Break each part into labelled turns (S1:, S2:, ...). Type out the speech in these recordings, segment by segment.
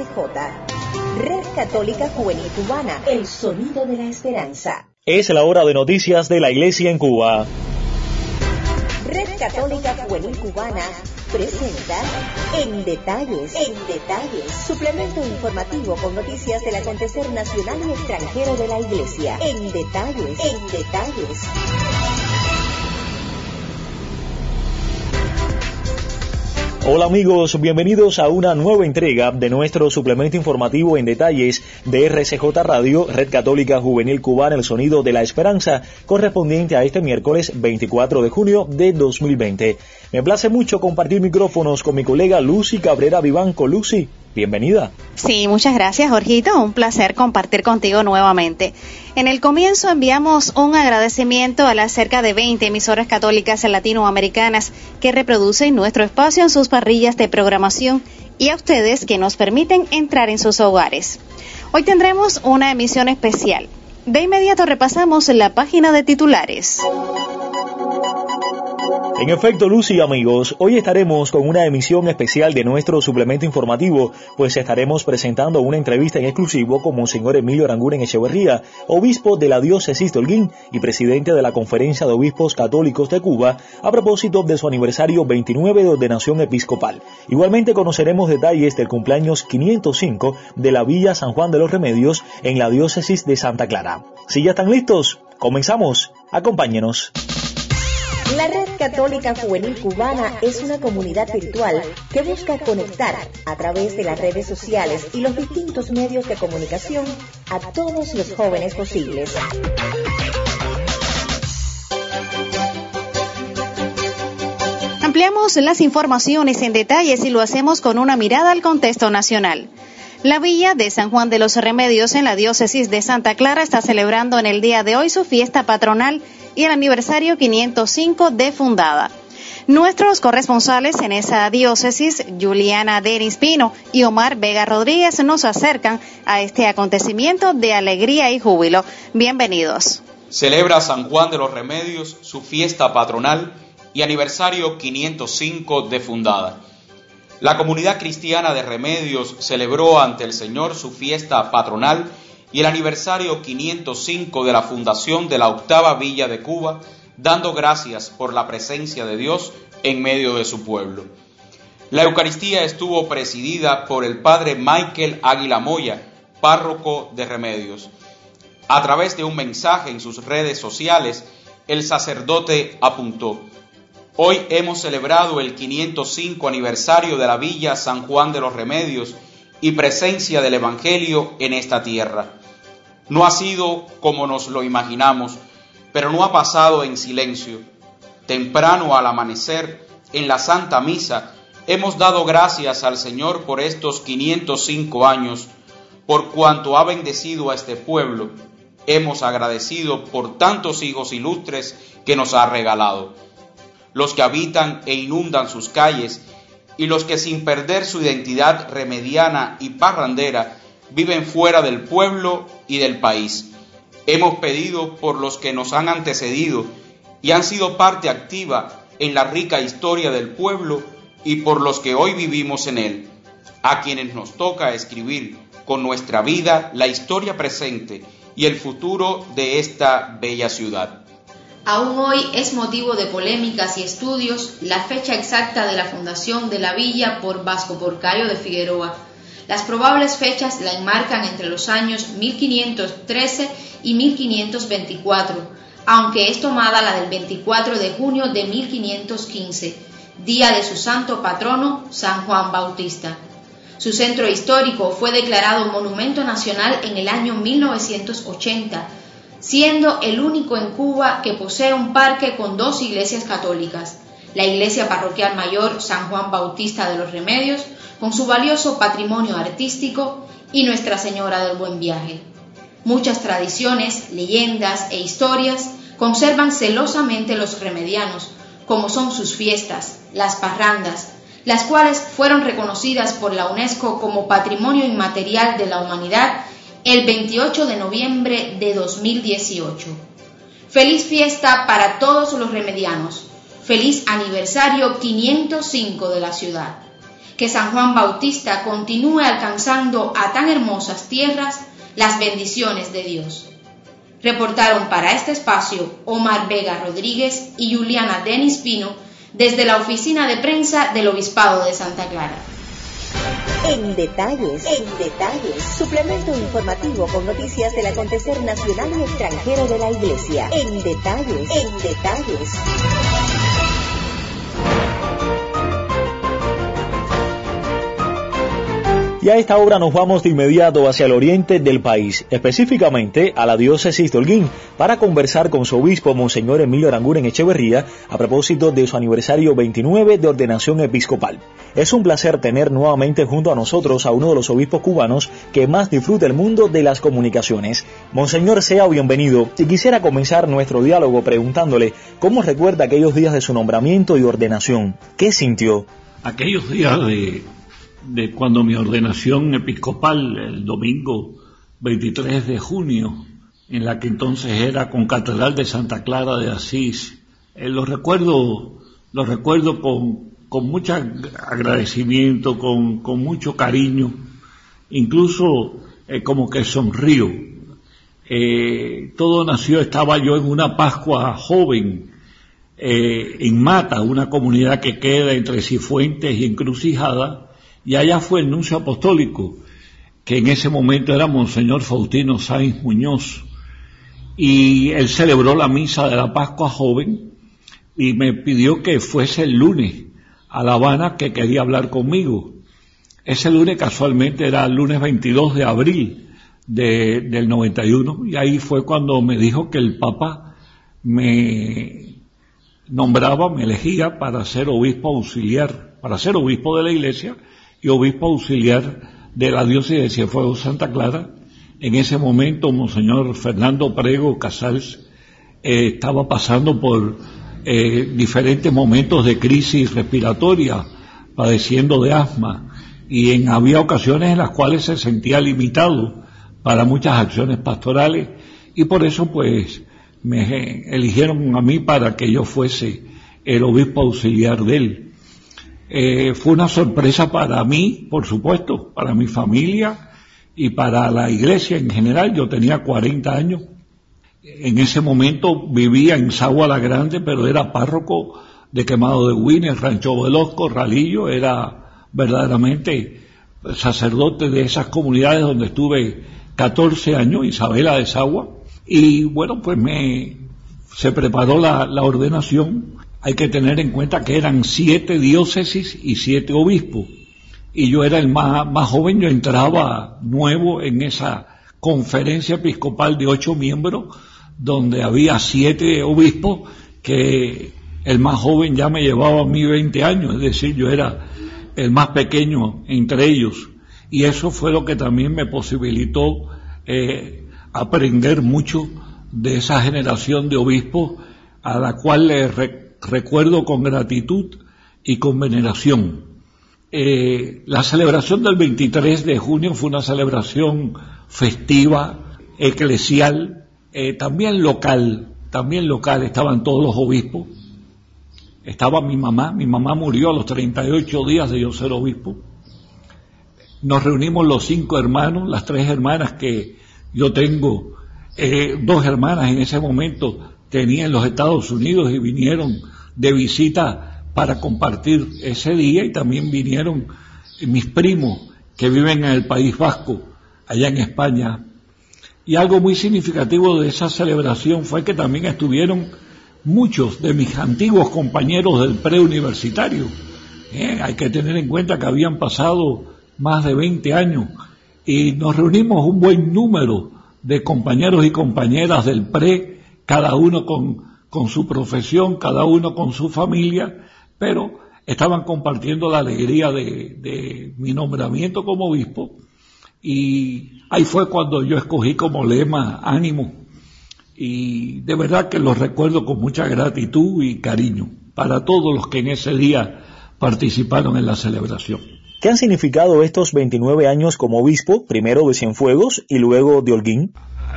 S1: RCJ. Red Católica Juvenil Cubana, el sonido de la esperanza.
S2: Es la hora de noticias de la Iglesia en Cuba.
S1: Red Católica Juvenil Cubana presenta En Detalles, En Detalles, suplemento informativo con noticias del acontecer nacional y extranjero de la Iglesia. En Detalles, En Detalles.
S2: Hola amigos, bienvenidos a una nueva entrega de nuestro suplemento informativo en detalles de RCJ Radio, Red Católica Juvenil Cubana, el sonido de la esperanza, correspondiente a este miércoles 24 de junio de 2020. Me place mucho compartir micrófonos con mi colega Lucy Cabrera Vivanco. Lucy, bienvenida.
S3: Sí, muchas gracias, Jorgito. Un placer compartir contigo nuevamente. En el comienzo enviamos un agradecimiento a las cerca de 20 emisoras católicas latinoamericanas que reproducen nuestro espacio en sus parrillas de programación y a ustedes que nos permiten entrar en sus hogares. Hoy tendremos una emisión especial. De inmediato repasamos la página de titulares.
S2: En efecto, Lucy y amigos, hoy estaremos con una emisión especial de nuestro suplemento informativo, pues estaremos presentando una entrevista en exclusivo con Monseñor Emilio Aranguren Echeverría, obispo de la diócesis de Holguín y presidente de la Conferencia de Obispos Católicos de Cuba, a propósito de su aniversario 29 de ordenación episcopal. Igualmente conoceremos detalles del cumpleaños 505 de la Villa San Juan de los Remedios en la diócesis de Santa Clara. Si ya están listos, comenzamos. Acompáñenos.
S1: La Red Católica Juvenil Cubana es una comunidad virtual que busca conectar a través de las redes sociales y los distintos medios de comunicación a todos los jóvenes posibles.
S3: Ampliamos las informaciones en detalles y lo hacemos con una mirada al contexto nacional. La villa de San Juan de los Remedios en la diócesis de Santa Clara está celebrando en el día de hoy su fiesta patronal y el aniversario 505 de fundada. Nuestros corresponsales en esa diócesis, Juliana Denis Pino y Omar Vega Rodríguez, nos acercan a este acontecimiento de alegría y júbilo. Bienvenidos.
S4: Celebra San Juan de los Remedios su fiesta patronal y aniversario 505 de fundada. La comunidad cristiana de Remedios celebró ante el Señor su fiesta patronal y el aniversario 505 de la fundación de la octava villa de Cuba, dando gracias por la presencia de Dios en medio de su pueblo. La Eucaristía estuvo presidida por el padre Michael Águila Moya, párroco de Remedios. A través de un mensaje en sus redes sociales, el sacerdote apuntó, Hoy hemos celebrado el 505 aniversario de la Villa San Juan de los Remedios y presencia del Evangelio en esta tierra. No ha sido como nos lo imaginamos, pero no ha pasado en silencio. Temprano al amanecer, en la Santa Misa, hemos dado gracias al Señor por estos 505 años, por cuanto ha bendecido a este pueblo. Hemos agradecido por tantos hijos ilustres que nos ha regalado. Los que habitan e inundan sus calles y los que sin perder su identidad remediana y parrandera viven fuera del pueblo y del país. Hemos pedido por los que nos han antecedido y han sido parte activa en la rica historia del pueblo y por los que hoy vivimos en él, a quienes nos toca escribir con nuestra vida la historia presente y el futuro de esta bella ciudad.
S5: Aún hoy es motivo de polémicas y estudios la fecha exacta de la fundación de la villa por Vasco Porcayo de Figueroa, las probables fechas la enmarcan entre los años 1513 y 1524, aunque es tomada la del 24 de junio de 1515, día de su santo patrono, San Juan Bautista. Su centro histórico fue declarado Monumento Nacional en el año 1980, siendo el único en Cuba que posee un parque con dos iglesias católicas, la Iglesia Parroquial Mayor San Juan Bautista de los Remedios, con su valioso patrimonio artístico y Nuestra Señora del Buen Viaje. Muchas tradiciones, leyendas e historias conservan celosamente los remedianos, como son sus fiestas, las parrandas, las cuales fueron reconocidas por la UNESCO como Patrimonio Inmaterial de la Humanidad el 28 de noviembre de 2018. Feliz fiesta para todos los remedianos. Feliz aniversario 505 de la ciudad. que San Juan Bautista continúe alcanzando a tan hermosas tierras las bendiciones de Dios. Reportaron para este espacio Omar Vega Rodríguez y Juliana Denis Pino desde la oficina de prensa del Obispado de Santa Clara.
S1: En detalles, en detalles, suplemento informativo con noticias del acontecer nacional y extranjero de la Iglesia. En detalles, en detalles.
S2: Y a esta hora nos vamos de inmediato hacia el oriente del país, específicamente a la diócesis de Holguín, para conversar con su obispo, Monseñor Emilio Aranguren Echeverría, a propósito de su aniversario 29 de ordenación episcopal. Es un placer tener nuevamente junto a nosotros a uno de los obispos cubanos que más disfruta el mundo de las comunicaciones. Monseñor, sea bienvenido. Y quisiera comenzar nuestro diálogo preguntándole cómo recuerda aquellos días de su nombramiento y ordenación. ¿Qué sintió?
S6: Aquellos días de de cuando mi ordenación episcopal, el domingo 23 de junio, en la que entonces era con Catedral de Santa Clara de Asís. Eh, lo recuerdo, lo recuerdo con, con mucho agradecimiento, con, con mucho cariño, incluso eh, como que sonrío. Eh, todo nació, estaba yo en una Pascua joven, en Mata, una comunidad que queda entre Cifuentes y Encrucijada, y allá fue el nuncio apostólico, que en ese momento era Monseñor Faustino Sáenz Muñoz, y él celebró la misa de la Pascua joven y me pidió que fuese el lunes a La Habana que quería hablar conmigo. Ese lunes casualmente era el lunes 22 de abril de, del 91 y ahí fue cuando me dijo que el Papa me nombraba, me elegía para ser obispo auxiliar, para ser obispo de la iglesia y obispo auxiliar de la diócesis de Cienfuegos Santa Clara. En ese momento, Monseñor Fernando Prego Casals eh, estaba pasando por eh, diferentes momentos de crisis respiratoria, padeciendo de asma, y en, había ocasiones en las cuales se sentía limitado para muchas acciones pastorales, y por eso pues me eligieron a mí para que yo fuese el obispo auxiliar de él. Eh, fue una sorpresa para mí, por supuesto, para mi familia y para la iglesia en general. Yo tenía 40 años. En ese momento vivía en Sagua la Grande, pero era párroco de Quemado de Guines, Rancho Velosco, Ralillo, era verdaderamente sacerdote de esas comunidades donde estuve 14 años, Isabela de Sagua, y bueno, pues me, se preparó la, la ordenación hay que tener en cuenta que eran siete diócesis y siete obispos. Y yo era el más, más joven, yo entraba nuevo en esa conferencia episcopal de ocho miembros, donde había siete obispos, que el más joven ya me llevaba a mí 20 años, es decir, yo era el más pequeño entre ellos. Y eso fue lo que también me posibilitó eh, aprender mucho de esa generación de obispos a la cual le recuerdo con gratitud y con veneración. Eh, la celebración del 23 de junio fue una celebración festiva, eclesial, eh, también local, también local, estaban todos los obispos, estaba mi mamá, mi mamá murió a los 38 días de yo ser obispo. Nos reunimos los cinco hermanos, las tres hermanas que yo tengo, eh, dos hermanas en ese momento tenía en los Estados Unidos y vinieron de visita para compartir ese día y también vinieron mis primos que viven en el País Vasco, allá en España. Y algo muy significativo de esa celebración fue que también estuvieron muchos de mis antiguos compañeros del preuniversitario. Eh, hay que tener en cuenta que habían pasado más de 20 años y nos reunimos un buen número de compañeros y compañeras del pre cada uno con, su profesión, cada uno con su familia, pero estaban compartiendo la alegría de, mi nombramiento como obispo y ahí fue cuando yo escogí como lema ánimo y de verdad que lo recuerdo con mucha gratitud y cariño para todos los que en ese día participaron en la celebración.
S2: ¿Qué han significado estos 29 años como obispo, primero de Cienfuegos y luego de Holguín?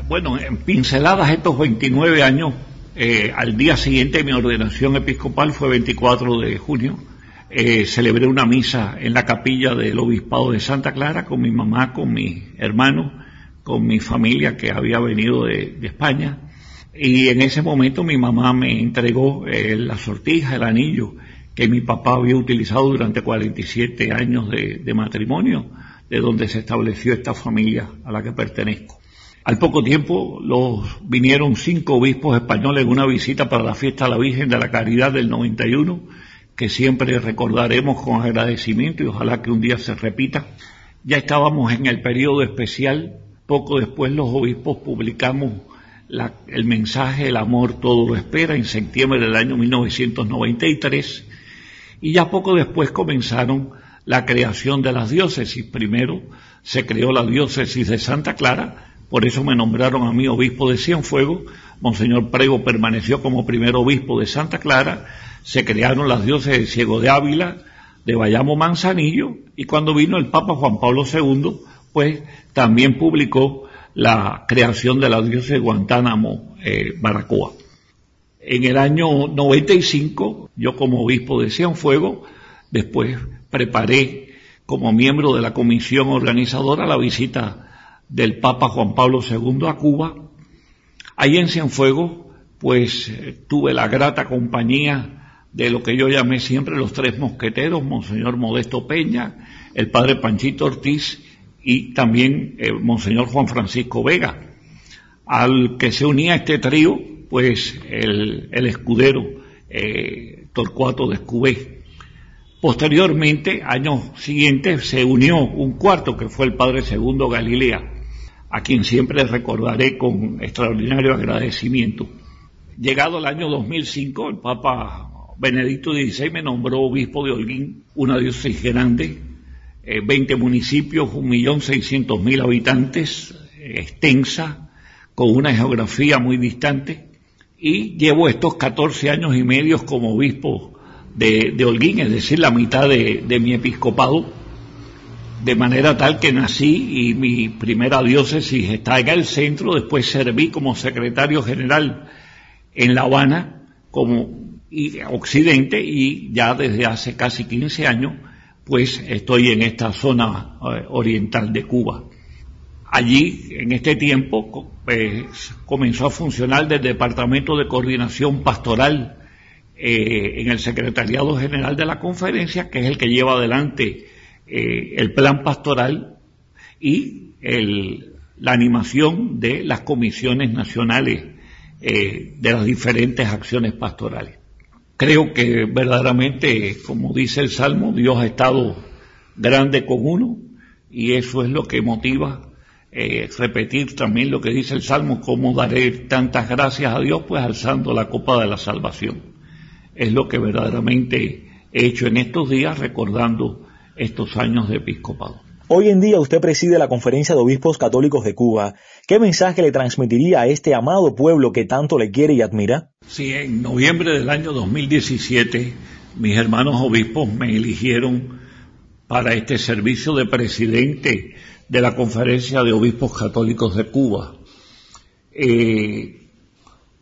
S6: Bueno, en pinceladas estos 29 años, eh, al día siguiente de mi ordenación episcopal fue 24 de junio, eh, celebré una misa en la capilla del Obispado de Santa Clara con mi mamá, con mi hermano, con mi familia que había venido de, España. Y en ese momento mi mamá me entregó eh, la sortija, el anillo que mi papá había utilizado durante 47 años de, de matrimonio, de donde se estableció esta familia a la que pertenezco. Al poco tiempo los vinieron cinco obispos españoles en una visita para la fiesta a la Virgen de la Caridad del 91 que siempre recordaremos con agradecimiento y ojalá que un día se repita. Ya estábamos en el periodo especial, poco después los obispos publicamos el mensaje El amor todo lo espera en septiembre del año 1993 y ya poco después comenzaron la creación de las diócesis. Primero se creó la diócesis de Santa Clara, por eso me nombraron a mí obispo de Cienfuegos, Monseñor Prego permaneció como primer obispo de Santa Clara, se crearon las dioses de Ciego de Ávila, de Bayamo Manzanillo, y cuando vino el Papa Juan Pablo II, pues también publicó la creación de la diosa de Guantánamo, eh, Baracoa. En el año 95, yo como obispo de Cienfuegos, después preparé como miembro de la comisión organizadora la visita del Papa Juan Pablo II a Cuba. Ahí en Cienfuegos, pues eh, tuve la grata compañía de lo que yo llamé siempre los tres mosqueteros, Monseñor Modesto Peña, el padre Panchito Ortiz y también eh, Monseñor Juan Francisco Vega. Al que se unía este trío, pues el, escudero eh, Torcuato de Escubé. Posteriormente, años siguientes, se unió un cuarto que fue el padre Segundo Galilea, a quien siempre recordaré con extraordinario agradecimiento. Llegado el año 2005, el Papa Benedicto XVI me nombró obispo de Holguín, una diócesis grande, eh, 20 municipios, 1.600.000 habitantes, eh, extensa, con una geografía muy distante, y llevo estos 14 años y medio como obispo de, Holguín, es decir, la mitad de, de mi episcopado, de manera tal que nací y mi primera diócesis está en el centro, después serví como secretario general en La Habana, como y Occidente y ya desde hace casi 15 años pues estoy en esta zona eh, oriental de Cuba. Allí, en este tiempo, pues, comenzó a funcionar el Departamento de Coordinación Pastoral eh, en el Secretariado General de la Conferencia, que es el que lleva adelante eh, el plan pastoral y la animación de las comisiones nacionales de las diferentes acciones pastorales. Creo que verdaderamente, como dice el Salmo, Dios ha estado grande con uno y eso es lo que motiva eh, repetir también lo que dice el Salmo, cómo daré tantas gracias a Dios, pues alzando la copa de la salvación. Es lo que verdaderamente he hecho en estos días recordando estos años de episcopado.
S2: Hoy en día usted preside la Conferencia de Obispos Católicos de Cuba. ¿Qué mensaje le transmitiría a este amado pueblo que tanto le quiere y admira?
S6: Sí, en noviembre del año 2017 mis hermanos obispos me eligieron para este servicio de presidente de la Conferencia de Obispos Católicos de Cuba. Eh,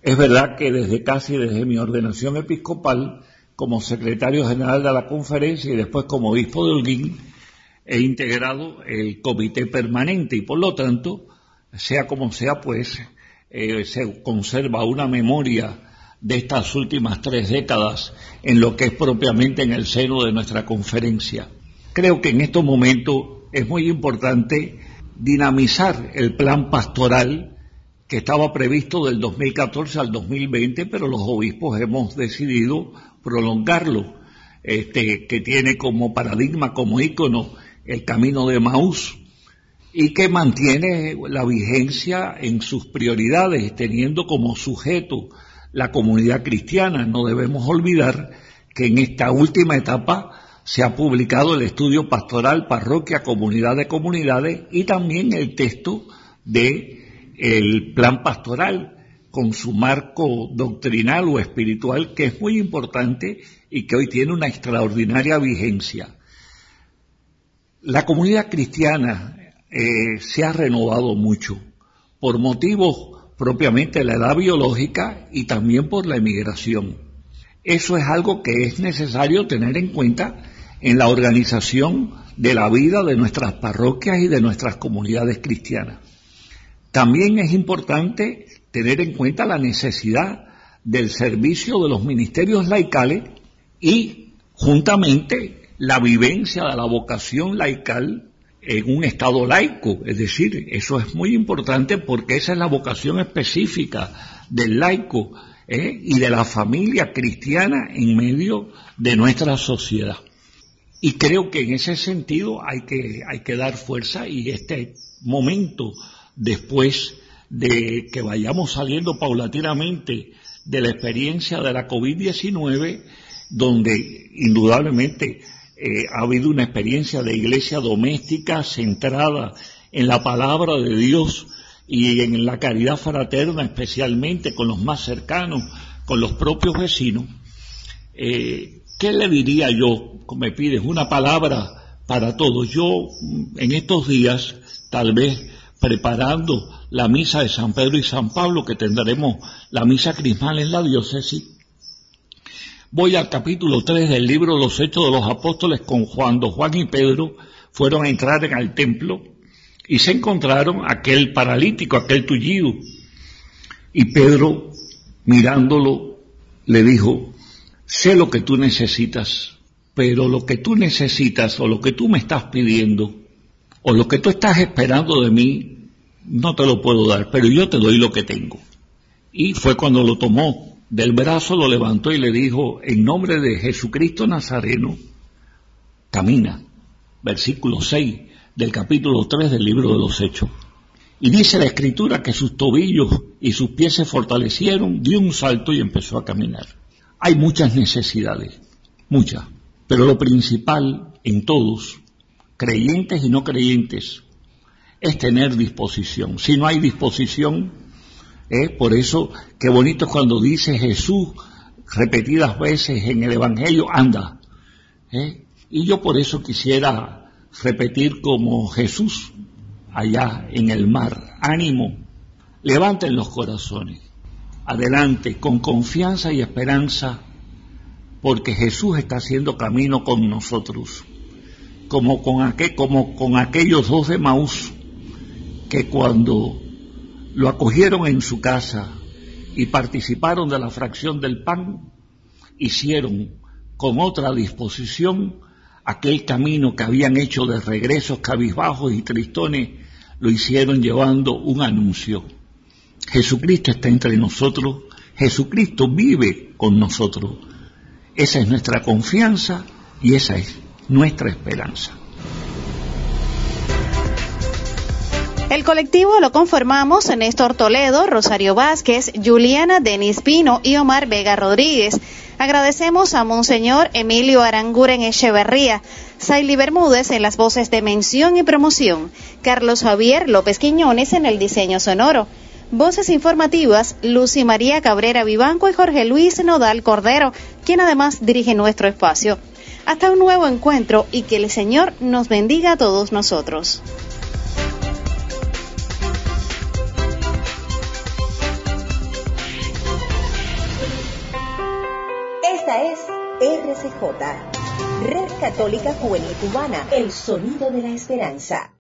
S6: es verdad que desde casi desde mi ordenación episcopal, como secretario general de la conferencia y después como obispo de Holguín, he integrado el comité permanente y por lo tanto, sea como sea, pues eh, se conserva una memoria de estas últimas tres décadas en lo que es propiamente en el seno de nuestra conferencia. Creo que en estos momentos es muy importante dinamizar el plan pastoral que estaba previsto del 2014 al 2020, pero los obispos hemos decidido prolongarlo, este, que tiene como paradigma, como ícono, el camino de Maús y que mantiene la vigencia en sus prioridades, teniendo como sujeto la comunidad cristiana. No debemos olvidar que en esta última etapa se ha publicado el estudio pastoral parroquia, comunidad de comunidades y también el texto de el plan pastoral con su marco doctrinal o espiritual que es muy importante y que hoy tiene una extraordinaria vigencia. La comunidad cristiana eh, se ha renovado mucho por motivos propiamente de la edad biológica y también por la emigración. Eso es algo que es necesario tener en cuenta en la organización de la vida de nuestras parroquias y de nuestras comunidades cristianas. También es importante tener en cuenta la necesidad del servicio de los ministerios laicales y juntamente la vivencia de la vocación laical en un Estado laico. Es decir, eso es muy importante porque esa es la vocación específica del laico ¿eh? y de la familia cristiana en medio de nuestra sociedad. Y creo que en ese sentido hay que, hay que dar fuerza y este momento después de que vayamos saliendo paulatinamente de la experiencia de la COVID-19, donde indudablemente eh, ha habido una experiencia de iglesia doméstica centrada en la palabra de Dios y en la caridad fraterna, especialmente con los más cercanos, con los propios vecinos. Eh, ¿Qué le diría yo? Me pides una palabra para todos. Yo en estos días, tal vez preparando la misa de San Pedro y San Pablo, que tendremos la misa crismal en la diócesis, voy al capítulo 3 del libro Los Hechos de los Apóstoles con cuando Juan y Pedro fueron a entrar en el templo y se encontraron aquel paralítico, aquel tullido. Y Pedro, mirándolo, le dijo, sé lo que tú necesitas, pero lo que tú necesitas o lo que tú me estás pidiendo o lo que tú estás esperando de mí, no te lo puedo dar, pero yo te doy lo que tengo. Y fue cuando lo tomó del brazo, lo levantó y le dijo, en nombre de Jesucristo Nazareno, camina. Versículo 6 del capítulo 3 del libro de los Hechos. Y dice la escritura que sus tobillos y sus pies se fortalecieron, dio un salto y empezó a caminar. Hay muchas necesidades, muchas, pero lo principal en todos, creyentes y no creyentes, es tener disposición. Si no hay disposición, es por eso qué bonito es cuando dice Jesús repetidas veces en el Evangelio, anda. ¿eh? Y yo por eso quisiera repetir como Jesús allá en el mar, ánimo, levanten los corazones, adelante, con confianza y esperanza, porque Jesús está haciendo camino con nosotros, como con, aquellos dos de Maús que cuando lo acogieron en su casa y participaron de la fracción del pan, hicieron con otra disposición aquel camino que habían hecho de regresos cabizbajos y tristones, lo hicieron llevando un anuncio. Jesucristo está entre nosotros, Jesucristo vive con nosotros. Esa es nuestra confianza y esa es nuestra esperanza.
S3: El colectivo lo conformamos Néstor Toledo, Rosario Vázquez, Juliana Denis Pino y Omar Vega Rodríguez. Agradecemos a Monseñor Emilio Aranguren Echeverría, Saily Bermúdez en las voces de mención y promoción, Carlos Javier López Quiñones en el diseño sonoro. Voces informativas, Lucy María Cabrera Vivanco y Jorge Luis Nodal Cordero, quien además dirige nuestro espacio. Hasta un nuevo encuentro y que el Señor nos bendiga a todos nosotros.
S1: Esta es RCJ, Red Católica Juvenil Cubana, el sonido de la esperanza.